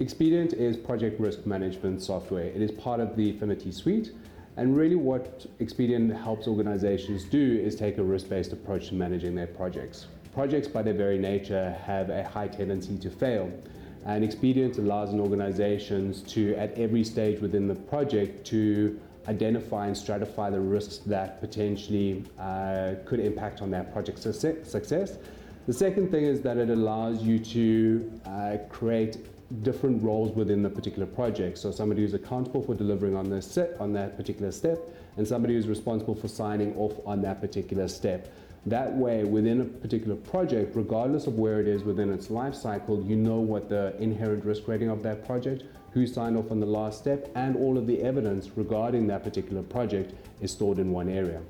Expedient is project risk management software. It is part of the Phinity suite. And really, what Expedient helps organizations do is take a risk based approach to managing their projects. Projects, by their very nature, have a high tendency to fail. And Expedient allows an organizations to, at every stage within the project, to identify and stratify the risks that potentially uh, could impact on that project success. The second thing is that it allows you to uh, create different roles within the particular project. So somebody who's accountable for delivering on this set on that particular step, and somebody who's responsible for signing off on that particular step. That way, within a particular project, regardless of where it is within its life cycle, you know what the inherent risk rating of that project, who signed off on the last step, and all of the evidence regarding that particular project is stored in one area.